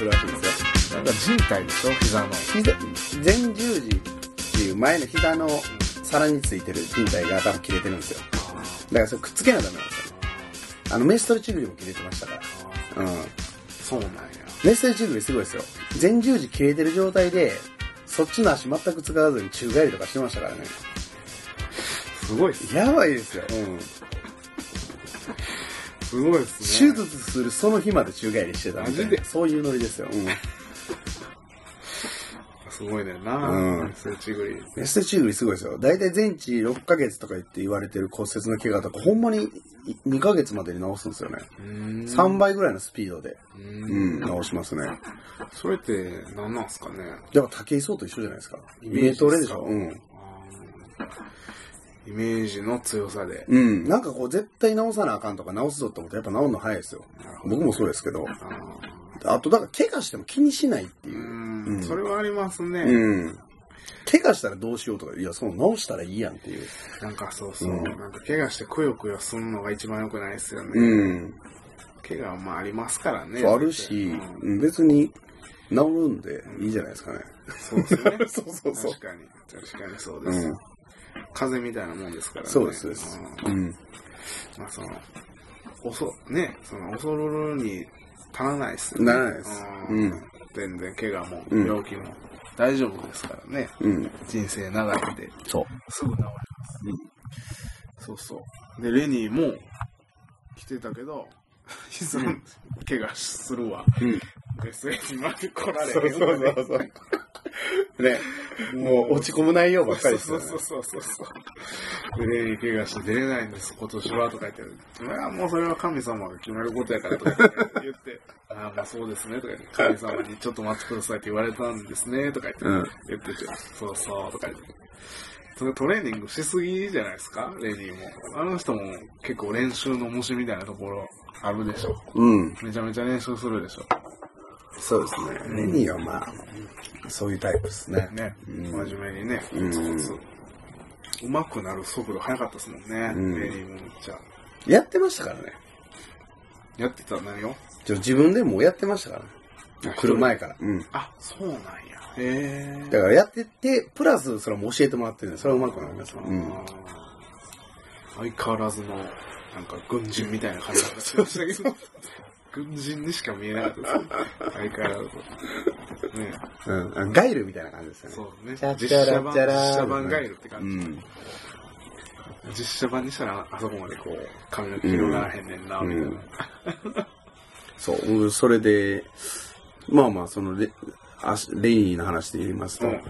術するらしいんですよ。なんか人体でしょ？膝の。膝、前十字っていう前の膝の皿についてる人体が多分切れてるんですよ。だからそれくっつけなダメなんですよ。あの、メストルチグリも切れてましたから。うん。そうなんや。メストルチグリすごいですよ。前十字切れてる状態で、そっちの足全く使わずに宙返りとかしてましたからね。すごい。やばいですよ。うん。すごいっすね。手術するその日まで宙返りしてたみたいなマジで？そういうノリですよ。うん。すごいねんな。うんスイッチグリ。メステチグリすごいですよ。大体全治6ヶ月とか言って言われてる骨折の怪我とか、ほんまに2ヶ月までに治すんですよね。うん3倍ぐらいのスピードで、ううんん、治しますね。それって何なんすかね？だから武井壮と一緒じゃないですか。イメートレでしょ。うん。イメージの強さで。うん。なんかこう、絶対治さなあかんとか治すぞって思ってやっぱ治るの早いですよ。僕もそうですけど。ああと、だから怪我しても気にしないっていーう。うんうんそれはありますね。うん。怪我したらどうしようとか、いや、そう、治したらいいやんっていう。なんかそうそう。うんなんか怪我してくよくよすんのが一番良くないですよね。うん。怪我はまあありますからね。あるし、うんうん別に治るんでいいじゃないですかね。そうですね。そうそうそう確かに。確かにそううです。ん。風邪みたいなもんですからね。そうです、そうです。うんうん。まあその、おそ、ね、その、恐るるに足らないですよね。ならないですうん全然怪我もうん病気も大丈夫ですからね。うん。人生長いんで、そう。すぐ治ります。そうそう。で、レニーも来てたけど、膝、怪我するわ。うん。ベスト8まで来られへんそうそうそうそう。ね。もう落ち込む内容ばっかりですよね。そうそうそうそうそう。で、レニー怪我して出れないんです、今年は、とか言って。いや、もうそれは神様が決めることやから、とか言って、ああ、まあそうですね、とか言って、神様にちょっと待ってくださいって言われたんですね、とか言って、うん言ってて、そうそう、とか言って。それトレーニングしすぎじゃないですか、レニーも。あの人も結構練習の虫みたいなところあるでしょ。うん。めちゃめちゃ練習するでしょ。そうですね。レニーはまあ、そういうタイプですね。ね、うん真面目にね、うんコツコツ。うまくなる速度速かったですもんね、うんレニーもめっちゃ。やってましたからね。やってた何をちょ自分でもうやってましたから。来る前から。うん。あ、そうなんや。へえ。だからやってて、プラスそれも教えてもらってるんで、それはうまくなります。うん。相変わらずの、なんか軍人みたいな感じがしましたけど、軍人にしか見えなかったですね。相変わらず。ねうんあの。ガイルみたいな感じですよね。そうね。チャッ実写版、チャラチャラ実写版ガイルってう感じ。ん。実写版にしたら、あそこまでこう、髪の毛広がらへんねんな、みたいな。そう、うんそれで、まあまあ、そのレ、あレイの話で言いますと、うん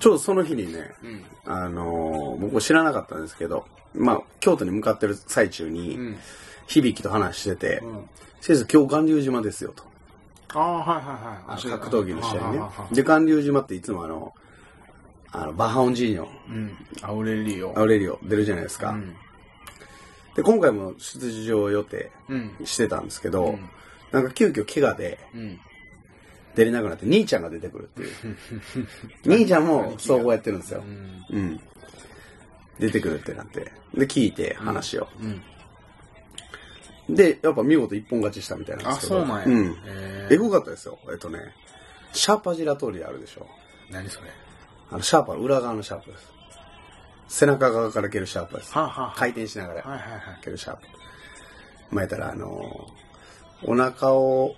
ちょうどその日にね、うん。あのー僕は知らなかったんですけど、まあ、京都に向かってる最中に、うん。響と話してて、うん。先生今日巌流島ですよと。ああ、はいはいあはい。の格闘技の試合ねで、巌流島っていつもあの、あの、バハオンジーニョ、うん。アウレリオ。アウレリオ出るじゃないですか。うん。で、今回も出場予定うん。してたんですけど、うんなんか急遽怪我でうん。出れなくなって、兄ちゃんが出てくるっていう。兄ちゃんも総合やってるんですよ。うん。出てくるってなって。で、聞いて話を。うん。で、やっぱ見事一本勝ちしたみたいなんであ、すけど。そうなんや。うん。へエゴかったですよ。えっとね、シャーパジラトリあるでしょ。何それ？あの、シャーパの裏側のシャープです。背中側から蹴るシャープです。はあ、はあ、回転しながらはいはいはい。蹴るシャープ。前やったら、あのーお腹を、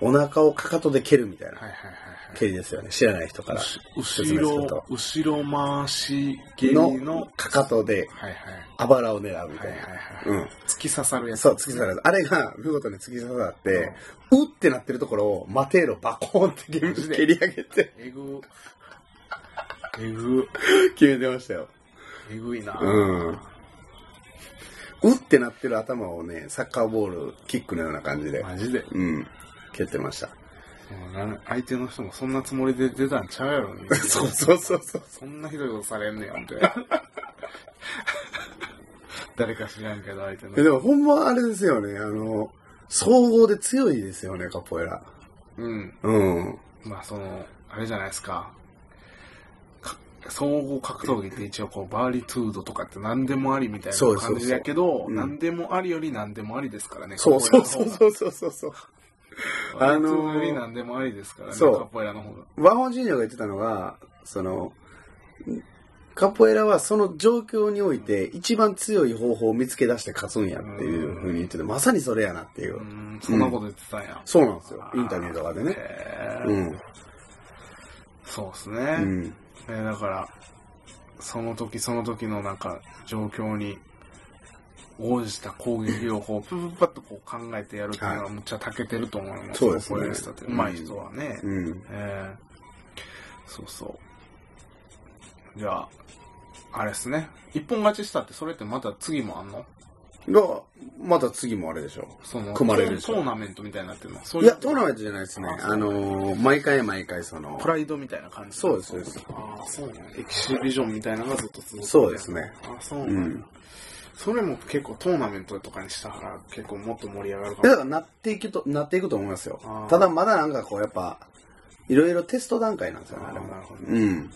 お腹をかかとで蹴るみたいなはいはいはいはい。蹴りですよね。知らない人から説後ろ明すると、。後ろ回し蹴りのの、かかとではいはい。あばらを狙うみたいな。はいはいはい。うん。突き刺さるやつ。そう、突き刺さる。あれが見事に突き刺さって、うってなってるところを、マテーロバコーンって蹴り上げて、えぐ。えぐ。決めてましたよ。えぐいな。うん。うってなってる頭をね、サッカーボール、キックのような感じで、マジで。うん、蹴ってました。相手の人もそんなつもりで出たんちゃうやろに。そうそうそうそう。そんなひどいことされんねやんって。誰か知らんけど相手のえ。でもほんまあれですよね、あの、総合で強いですよね、カポエラ。うん。うん。まあその、あれじゃないですか。か総合格闘技って一応こうバーリトゥードとかって何でもありみたいな感じだけど、うん何でもありより何でもありですからね。そうそうそうう。そうそうそうそう。あのーなんでもありですからね、そうカポエラの方が。ワホンジーニョが言ってたのが、その、カポエラはその状況において一番強い方法を見つけ出して勝つんやっていうふうに言ってて、まさにそれやなっていうう。ん、そんなこと言ってたんや。そうなんですよ。インタビューとかでね。うん。そうですうね。ん。えーだから、その時その時のなんか状況に応じた攻撃をこう、パッとこう考えてやるっていうのはむっちゃ長けてると思いますそうですねカポエラスタって上手い人はね。うん。えーそうそう。じゃあ、あれですね。一本勝ちしたってそれってまた次もあんの？が、また次もあれでしょ。その、組まれるでしょトーナメントみたいになってるの？そういや、トーナメントじゃないですね。あのー、毎回毎回そのプ、ライドみたいな感じ？そうですそうですああ、そうなんエキシビジョンみたいなのがずっと続く。そうですね。あそううなんだん。それも結構トーナメントとかにしたら結構もっと盛り上がるかも。だからなっていくと、なっていくと思いますよあー。ただまだなんかこうやっぱ、いろいろテスト段階なんですよね、あれもなるほど。うん。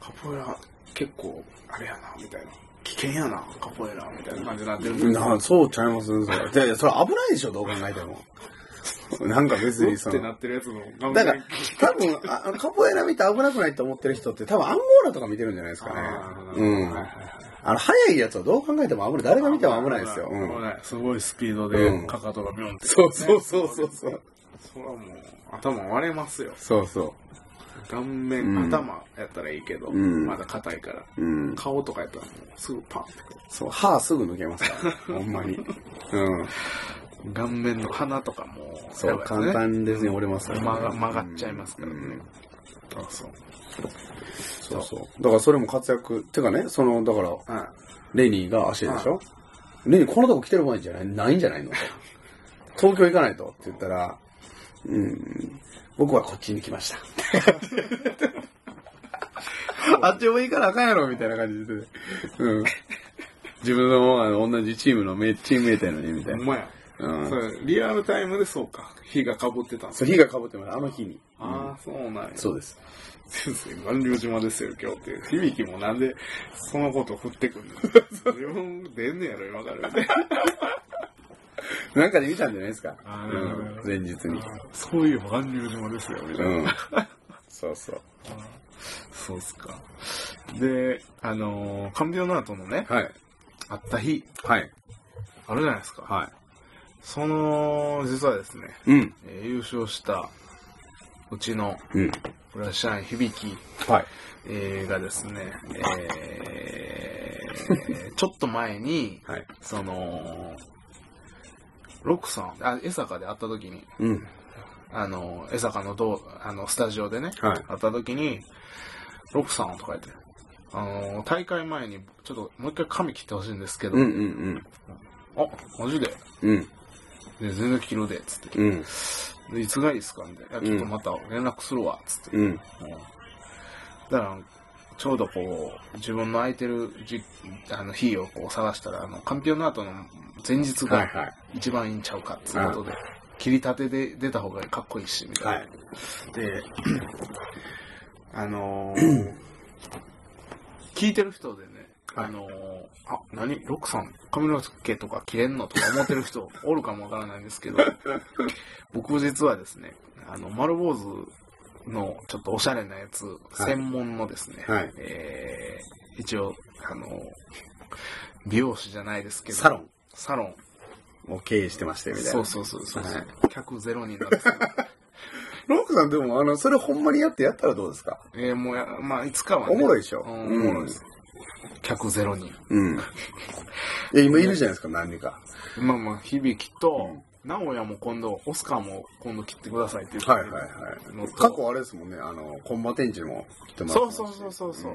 カポエラ結構あれやな、みたいな。危険やな、カポエラ、みたいな感じになってる。なそうちゃいますね、それ。で、それ危ないでしょ、どう考えても。なんか別にそってなの、ってるやつの。だから、多分あカポエラ見て危なくないと思ってる人って多分アンゴーラとか見てるんじゃないですかね。うんはいはいはい。あの、速いやつはどう考えても危ない。誰が見ても危ないですよ。う危ん。すごいスピードうでん、かかとがビョンって、そうそうそうそうそう。それはもう、頭割れますよ。そうそ顔面、うん頭やったらいいけど、うんまだ硬いから。う。うん。顔とかやったらもうすぐパンって。そう、歯すぐ抜けますから。ほんまに。うん。顔面の鼻とかも、そう、簡単ですね、折れますからね曲が曲がっちゃいますからね。うんそうそう。そうそう。だからそれも活躍、てかね、その、だから、うん。レニーが足でしょ？レニーこのとこ来てる場合じゃない？ないんじゃないの？と東京行かないとって言ったら、うん、僕はこっちに来ました。あっちも行かなあかんやろみたいな感じで。うん。自分のあの同じチームのメチームメイトやのにみたいな。ほんまや。うんそ。れリアルタイムでそうか。火がかぶってたんですそう、火が被ってます、あの日に。ああ、そうなんや。そうです。先生、巌流島ですよ、今日って。響きもなんで、そのこと振ってくんの？自分出んねやろ、今から。なんかで見たんじゃないですか？あーうん、前日に。そういう巌流島ですよ、みたいな。うん。そうそう。そうっすか。で、あのー、カンビオナートのね、はい。会った日、はい。あるじゃないですか。はその、実はですね、い。うん。えー優勝した、うちの、うん。ブラッシャー響き、はい。えーがですね、えーちょっと前に、はい。その、ロックさん、あ、江坂で会った時に、うん。あの、江坂のどう、あの、スタジオでね、はい。会った時に、ロックさんとか言って、あの、大会前に、ちょっともう一回髪切ってほしいんですけど、うんうんあ、マジでうん。うん。で、全然切るで、つって。うん。で、いつがいいですかみたいな。いやちょっとまた連絡するわ、つって。うん。うんだから、ちょうどこう、自分の空いてるじあの日をこう探したら、あの、カンピオナートの前日がはいはい。一番いいんちゃうかっていうことで、切り立てで出た方がかっこいいし、みたいな。はい。で、あのー 聞いてる人でね、はいあのーあ、何？ロックさん、髪の毛とか切れんのとか思ってる人おるかもわからないんですけど、僕実はですね、あの、丸坊主のちょっとおしゃれなやつ、専門のですね、はい。えー一応、あのー美容師じゃないですけど、サロン。サロン。を経営してまして、みたいな。そうそうそうそう、はい。客ゼロ人なんですけど、ロックさんでも、あの、それほんまにやってやったらどうですか？えーもうや、まあ、いつかは、ね、おもろいでしょ？うんうん。おもろいです。客ゼロ人。うん。いや、今いるじゃないですか、何人か。まあまあ、響きとうん、名古屋も今度、オスカーも今度切ってくださいって言ってはいはいはい。過去あれですもんね、あの、コンバテンチも来てますそうそうそうそうそう。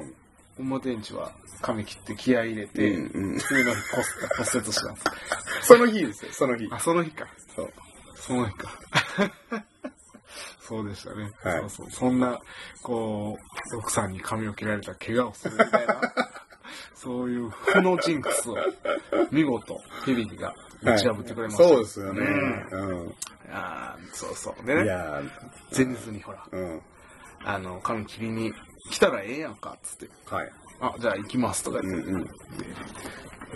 表んちは髪切って気合い入れて、うんうん次の日骨骨折したんです。その日ですよ、その日。あ、その日か。そう。その日か。そうでしたね。はいそうそう。そんな、こう、奥さんに髪を切られたら怪我をするみたいな、そういう負のジンクスを、見事、響きが打ち破ってくれました。そうですよね。うんうあーそうそう。ね、いや前日にほら、ーうん。あの、髪切りに来たらええやんか、つって。はい。あ、じゃあ行きますとかうん言って。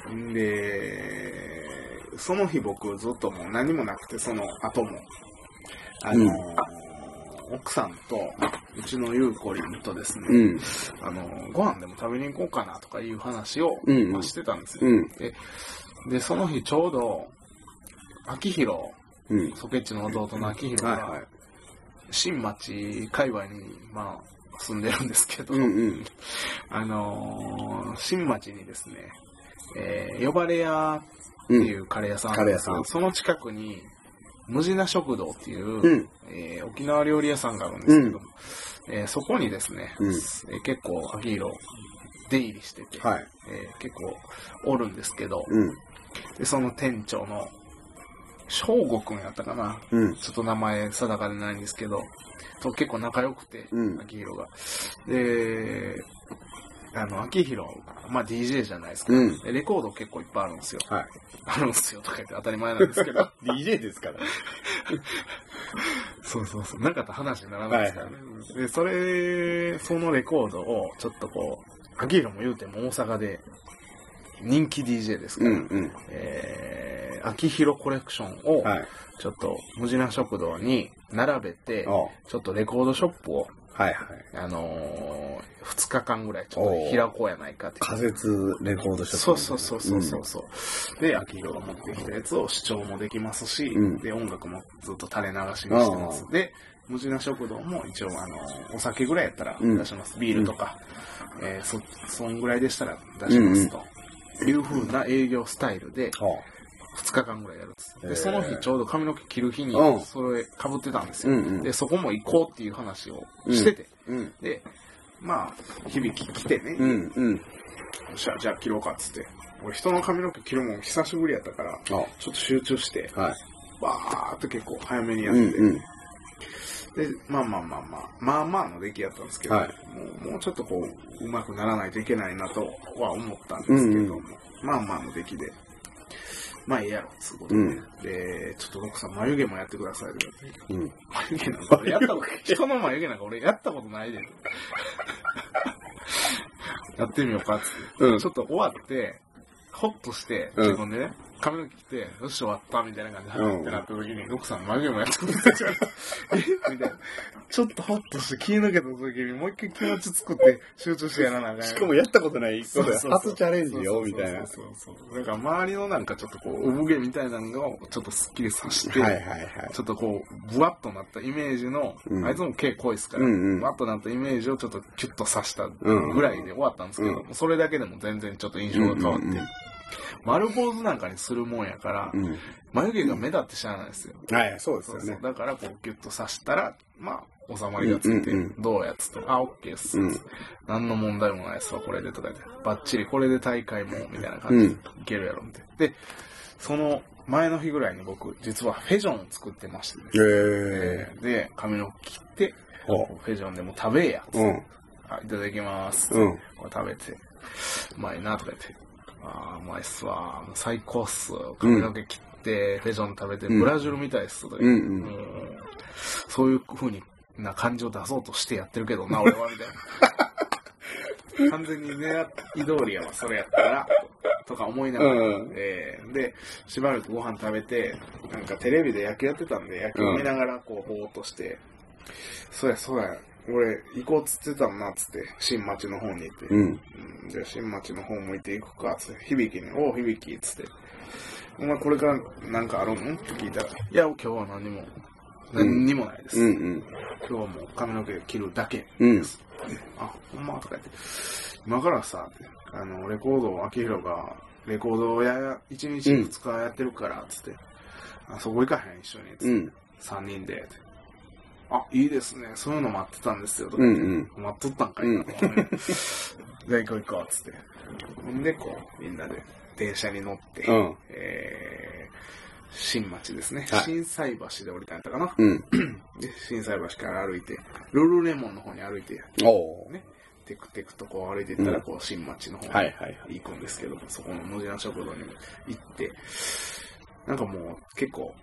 うん。で、その日僕ずっともう何もなくて、その後も、あのー奥さんと、うちのゆうこりんとですね、うん。あのーご飯でも食べに行こうかなとかいう話を、うんうんまあしてたんですよ。うん。でで、その日ちょうど、秋広、うん。ソケッチの弟の秋広が、はいはい。新町界隈に、まあ、住んでるんですけど、うんうん。あのー新町にですね、えー呼ばれ屋ってうん。いうカレー屋さん、カレー屋さんその近くに、無地な食堂っていう、うん。えー沖縄料理屋さんがあるんですけども、えーそこにですね、うんえー結構、秋広、出入りしてて、はい。えー結構おるんですけど、うん。でその店長の、翔吾くんやったかな、うん。ちょっと名前定かでないんですけど、と結構仲良くて、うん秋広が。で、あの、秋広、まあ DJ じゃないですか、うんでレコード結構いっぱいあるんですよ。はい。あるんですよとか言って当たり前なんですけど。DJ ですから。そうそうそう。なかったら話にならないですからね。で、それ、そのレコードを、ちょっとこう、秋広も言うても大阪で人気 DJ ですから、うんうん。えー、秋広コレクションを、はい。ちょっと、無地な食堂に並べて、おちょっとレコードショップを、はいはい。あのー、2日間ぐらいちょっと開こうやないかって。仮設レコードショップ。そうそうそうそうそうそう、で、秋広が持ってきたやつを視聴もできますし、うんで、音楽もずっと垂れ流しにしてます。で、無地な食堂も一応、あのーお酒ぐらいやったら出します。ビールとか、えーそ、そんぐらいでしたら出しますと。いう風な営業スタイルで、うん。2日間ぐらいやるんです。で、その日ちょうど髪の毛切る日にうん、それ被ってたんですよ。うんうんで、そこも行こうっていう話をしてて、うん。で、まあ、響き来てね、ようん。うん。っしゃ、じゃあ切ろうかっつって。俺人の髪の毛切るもん久しぶりやったから、あちょっと集中して、はい。バーって結構早めにやって、うんうん。で、まあまあまあまあ、まあまあの出来やったんですけど、はいもうもうちょっとこう、うまくならないといけないなとは思ったんですけども、うんまあまあの出来で、まあええやろ、つうことで、うんで、ちょっと僕さん眉毛もやってくださいとか言ってうん。眉毛なんか俺やったこと、人の眉毛なんか俺やったことないで。やってみようかっつって。うんちょっと終わって、ほっとして、うん自分でね、髪の毛切って、よし終わったみたいな感じで、はってなった時に、奥さん眉毛もやってくれたじゃん。えみたいな。ちょっとほっとして気抜けた時に、もう一回気持ち作って集中してやらなあかん。しかもやったことないこと初チャレンジよ、みたいな。はそうそうそう。だから周りのなんかちょっとこう、産毛みたいなのをちょっとスッキリさせて、いはいはい。ちょっとこう、ブワッとなったイメージの、うんあいつも毛濃いですから、うんうんブワッとなったイメージをちょっとキュッとさしたぐらいで終わったんですけど、うそれだけでも全然ちょっと印象が変わって、うんうんうん 丸坊主なんかにするもんやから、うん。眉毛が目立ってしゃあないですよ。はい、そうですそうそうよね。だからこうギュッとさしたら、まあ、収まりがついて、うんうんうんどうやっつって、あ、オッケーっす、うん何の問題もないっすわ、これでとか言って、バッチリこれで大会も、みたいな感じでいけるやろ、みたいな。で、その前の日ぐらいに僕、実はフェジョンを作ってましてね。へえ。で、髪の毛切って、ほフェジョンでも食べえや。うん。あいただきます。うんこれ食べて、うまいなとか言って。ああ、うまいっすわ。最高っす。髪の毛切って、フェジョン食べて、うんブラジルみたいっす。うんうんそういう風にな感じを出そうとしてやってるけどな、俺は、みたいな。完全に狙い通りやわ、それやったら。とか思いながら、うんえーで、しばらくご飯食べて、なんかテレビで野球やってたんで、野球見ながらこう、ぼーっとして、そうや、そうや、俺、行こうっつってたんな、つって、新町の方に行って。うん。うんじゃあ、新町の方向いていくか、つって、響に、おう、響つって。お前これからなんかあるんって聞いたら、いや、今日は何も、何にもないです。うんうん。今日はもう髪の毛切るだけうんです。あ、ほんま？とか言って、今からさ、あの、レコードを秋広が、レコードをや、1日2日やってるから、つって、あそこ行かへん、一緒に、つって、うん。3人で、ってあ、いいですね、そういうの待ってたんですよ、とかう言って、んうん。待っとったんかいな、じゃあ行こう行こう、つって。ほんで、こう、みんなで電車に乗って、うんえー、新町ですね。はい新斎橋で降りたんやったかな。うん。で、新斎橋から歩いて、ルルレモンの方に歩いて、おーね、テクテクとこう歩いていったら、うんこう、新町の方にはいはいはい。行くんですけど、そこの無地な食堂に行って、なんかもう結構、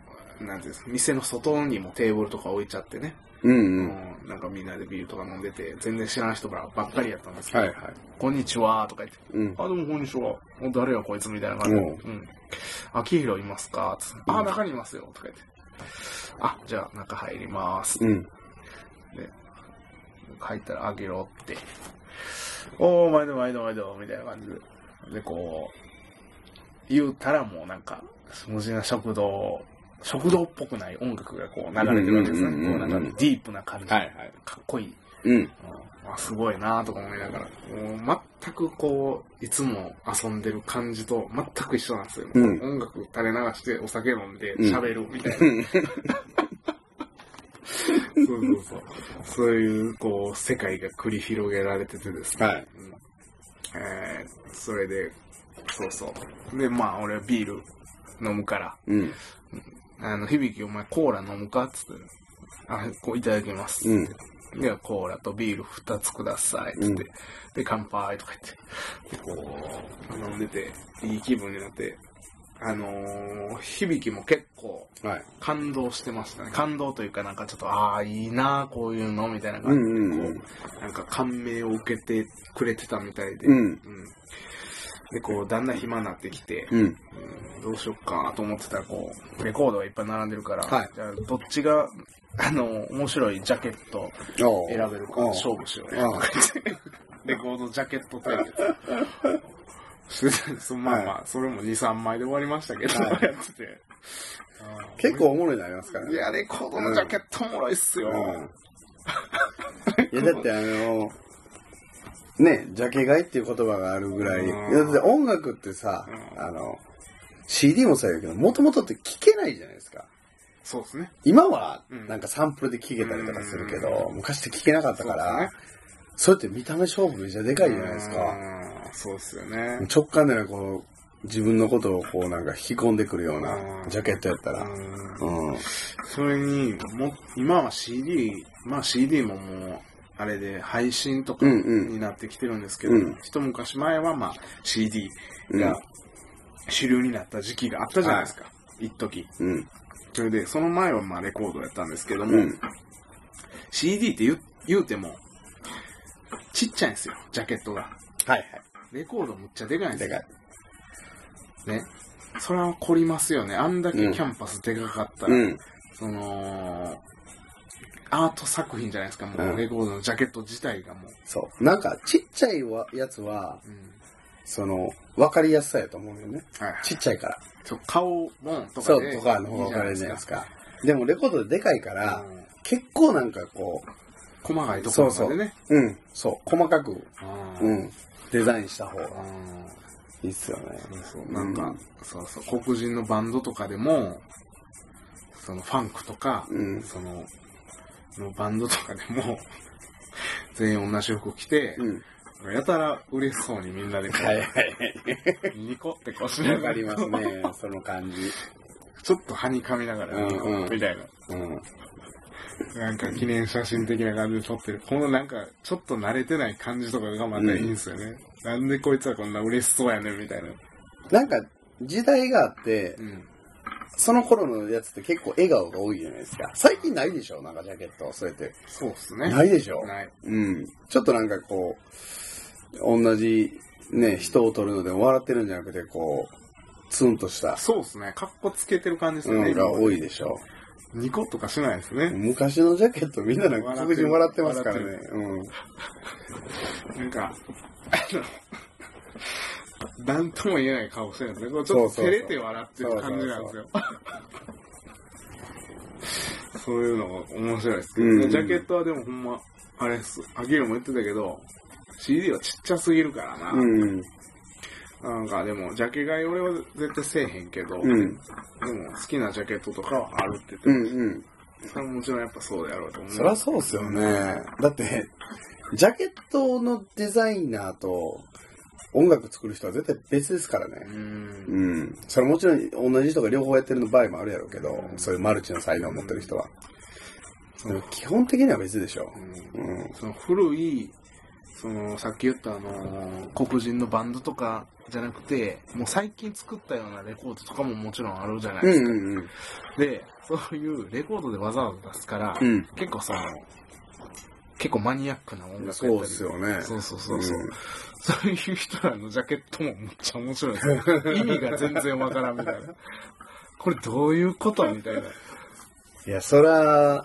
なんていうんですか、店の外にもテーブルとか置いちゃってね。うんう。うんん、なんかみんなでビールとか飲んでて、全然知らん人ばっかりやったんですけど、はいはい。こんにちはとか言って、うん。あ、どうもこんにちは。お誰やこいつみたいな感じで。おううん。秋広いますか？つってあ、中にいますよ。とか言って。あ、じゃあ中入ります。うん。で、入ったらあげろって。おー、毎度毎度毎度、みたいな感じで。で、こう、言うたらもうなんか、無事な食堂、食堂っぽくない音楽がこう流れてるわけですね。うんうんうんうんこうなんかディープな感じ。はいはいかっこいい。うん。うんあすごいなとか思いながら、もう全くこう、いつも遊んでる感じと全く一緒なんですよ。うん音楽垂れ流してお酒飲んでうん喋るみたいな。そうそうそう。そういう、こう、世界が繰り広げられててですね。はい。うんえー、それで、そうそう。で、まあ、俺はビール飲むから、うん。あの、響きお前コーラ飲むかっつって、あ、こういただきます。うん。で、コーラとビール2つください。つって、うん。で、乾杯とか言って、で、こう、飲んでて、いい気分になって、あのー、響きも結構はい。感動してましたね。感動というかなんかちょっと、ああ、いいなこういうの、みたいな感じで、うんうんうん。こう、なんか感銘を受けてくれてたみたいで、うんで、こう、だんだん暇になってきて、うん。うんどうしよっかと思ってたら、こう、レコードがいっぱい並んでるから、はいじゃあ、どっちが、あの、面白いジャケット選べるか勝負しようね。レコードジャケット対決。まあまあ、それも2、3枚で終わりましたけど、はいやってて。結構おもろいのありますからね。いや、レコードのジャケットおもろいっすよ。うん。いや、だってあの、ね、ジャケ買いっていう言葉があるぐらい、だって音楽ってさ、うんあの、CD もそうやけど、もともとって聴けないじゃないですか。そうですね。今はうんなんかサンプルで聴けたりとかするけど、昔って聴けなかったから、そそうやって見た目勝負めちゃでかいじゃないですか。うんそうっすよね。直感ではこう、自分のことをこうなんか引き込んでくるよううなんジャケットやったら。うんうん。それに、も、今は CD、まあ CD ももう、あれで配信とかうんうんになってきてるんですけど、うん一昔前はまあ CD うんが主流になった時期があったじゃないですか。一時。うん。それで、その前はまあレコードやったんですけども、うん CD って言う言うても、ちっちゃいんですよ、ジャケットが。はいはい。レコードむっちゃでかいんですよでか。い。ね。それは凝りますよね。あんだけキャンパスでかかったら、うん。その、アート作品じゃないですか、もう、うんレコードのジャケット自体がもう。そう。なんか、ちっちゃいわやつは、うん。その、わかりやすさやと思うよね。はいはい。ちっちゃいから。そう顔もとかそう、でとかの方がわかるじゃないですか。でも、レコードででかいから、うん結構なんかこ細かいところまでね。う、うん、そう、細かく、ううん、デザインした方がうんいいっすよね。そうそう。なんか、そうそう。黒人のバンドとかでも、そのファンクとか、うんその、のバンドとかでも、全員同じ服着て、うん。やたら嬉しそうにみんなでこう、はいはいニコってこうしはい。ながらりますね、その感じ。ちょっとはにかみながら、うんうんみたいな。うん。なんか記念写真的な感じで撮ってる。このなんか、ちょっと慣れてない感じとかがまたいいんですよね。なんでこいつはこんな嬉しそうやねんみたいな。なんか、時代があってう、ん。その頃のやつって結構笑顔が多いじゃないですか。最近ないでしょ？なんかジャケット、そうやって。そうっすね。ないでしょ？ない。うん。ちょっとなんかこう、同じね、人を撮るので笑ってるんじゃなくて、こう、ツンとしたそうっすね。かっこつけてる感じですよね。のが多いでしょ。ニコとかしないですね。昔のジャケットみんななんか確実に笑ってますからね。うん。なんか、あの、なんとも言えない顔してるんですね。ちょっと照れて笑ってる感じなんですよ。そういうのが面白いですけどね。うんうんジャケットはでもほんま、あれっす。アキルも言ってたけど、CD はちっちゃすぎるからな。うん。なんかでも、ジャケ買い俺は絶対せえへんけど、うん。でも好きなジャケットとかはあるって言ってましたうんうん。それはもちろんやっぱそうであろうと思う。そりゃそうっすよね。だって、ジャケットのデザイナーと音楽作る人は絶対別ですからうね。ん。うん。それもちろん同じ人が両方やってるの場合もあるやろうけど、そういうマルチの才能を持ってる人は。でも基本的には別でしょ。うんうん。その古いその、さっき言ったあのー黒人のバンドとかじゃなくて、もう最近作ったようなレコードとかももちろんあるじゃないですか。うんうんうん。で、そういうレコードでわざわざ出すから、うん。結構その、結構マニアックな音楽やったりそうっすよね。そうそうそうそう、うんそういう人らのジャケットもめっちゃ面白いですよ。意味が全然わからんみたいな。これどういうことみたいな。いや、そら、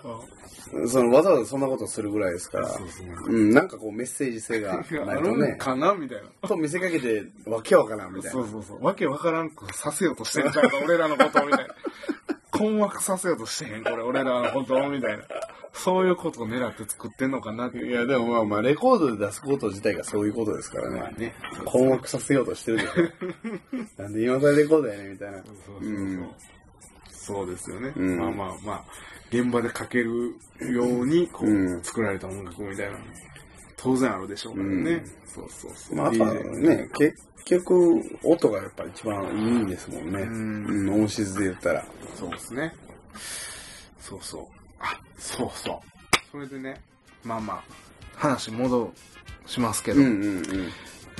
うそのわざわざそんなことするぐらいですから、そうそううん、なんかこうメッセージ性がないとね、かなみたいな。と見せかけてわけわからんみたいな。そうそうそう。わけわからんくさせようとしてんちゃうか、俺らのことみたいな。困惑させようとしてへん、これ、俺らのことみたいな。そういうことを狙って作ってんのかなっていや、でもまあまあ、レコードで出すこと自体がそういうことですからね。ね。困惑させようとしてるでしょ。なんで今からレコードやねんみたいな。そうそうそううんそうですよね。うんまあまあまあ、現場でかけるように、こう、うん作られた音楽みたいなの当然あるでしょうからね。うんそうそうそう。まあ、あとは DJ ね、結局、音がやっぱ一番いいんですもんね。うんうん、音質で言ったら。そうですね。そうそう。あ、そうそう。それでね、まあまあ、話戻しますけど、うんうんうん。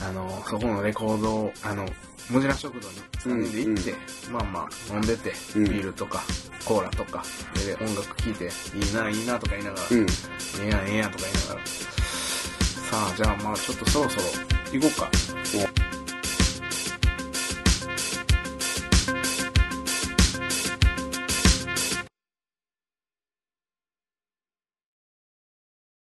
あの、そこのレコードを、あの、ムジナ食堂に3人で行って、まあまあ飲んでて、うんビールとか、コーラとか、で音楽聴いて、いいな、いいなとか言いながら、うん。ええやん、ええやんとか言いながら、さあ、じゃあまあちょっとそろそろ行こうか。